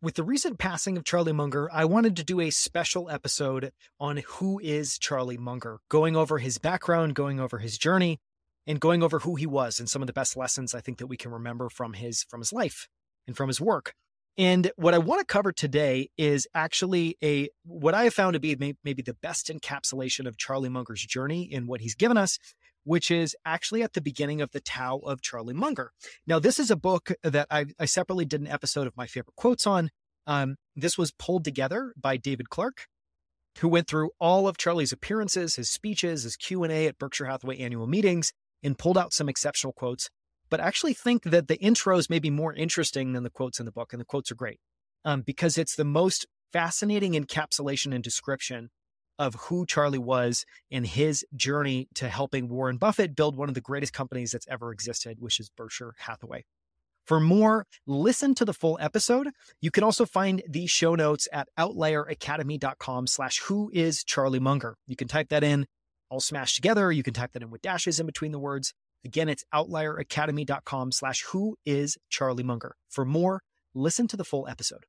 with the recent passing of Charlie Munger, I wanted to do a special episode on who is Charlie Munger, going over his background, going over his journey, and going over who he was and some of the best lessons I think that we can remember from his from his life and from his work. And what I want to cover today is actually a what I have found to be may, maybe the best encapsulation of Charlie Munger's journey in what he's given us, which is actually at the beginning of the Tao of Charlie Munger. Now, this is a book that I, I separately did an episode of my favorite quotes on. Um, this was pulled together by David Clark, who went through all of Charlie's appearances, his speeches, his Q and A at Berkshire Hathaway annual meetings, and pulled out some exceptional quotes but I actually think that the intros may be more interesting than the quotes in the book. And the quotes are great um, because it's the most fascinating encapsulation and description of who Charlie was in his journey to helping Warren Buffett build one of the greatest companies that's ever existed, which is Berkshire Hathaway. For more, listen to the full episode. You can also find the show notes at outlieracademy.com slash who is Charlie Munger. You can type that in all smashed together. You can type that in with dashes in between the words. Again, it's outlieracademy.com slash who is Charlie Munger. For more, listen to the full episode.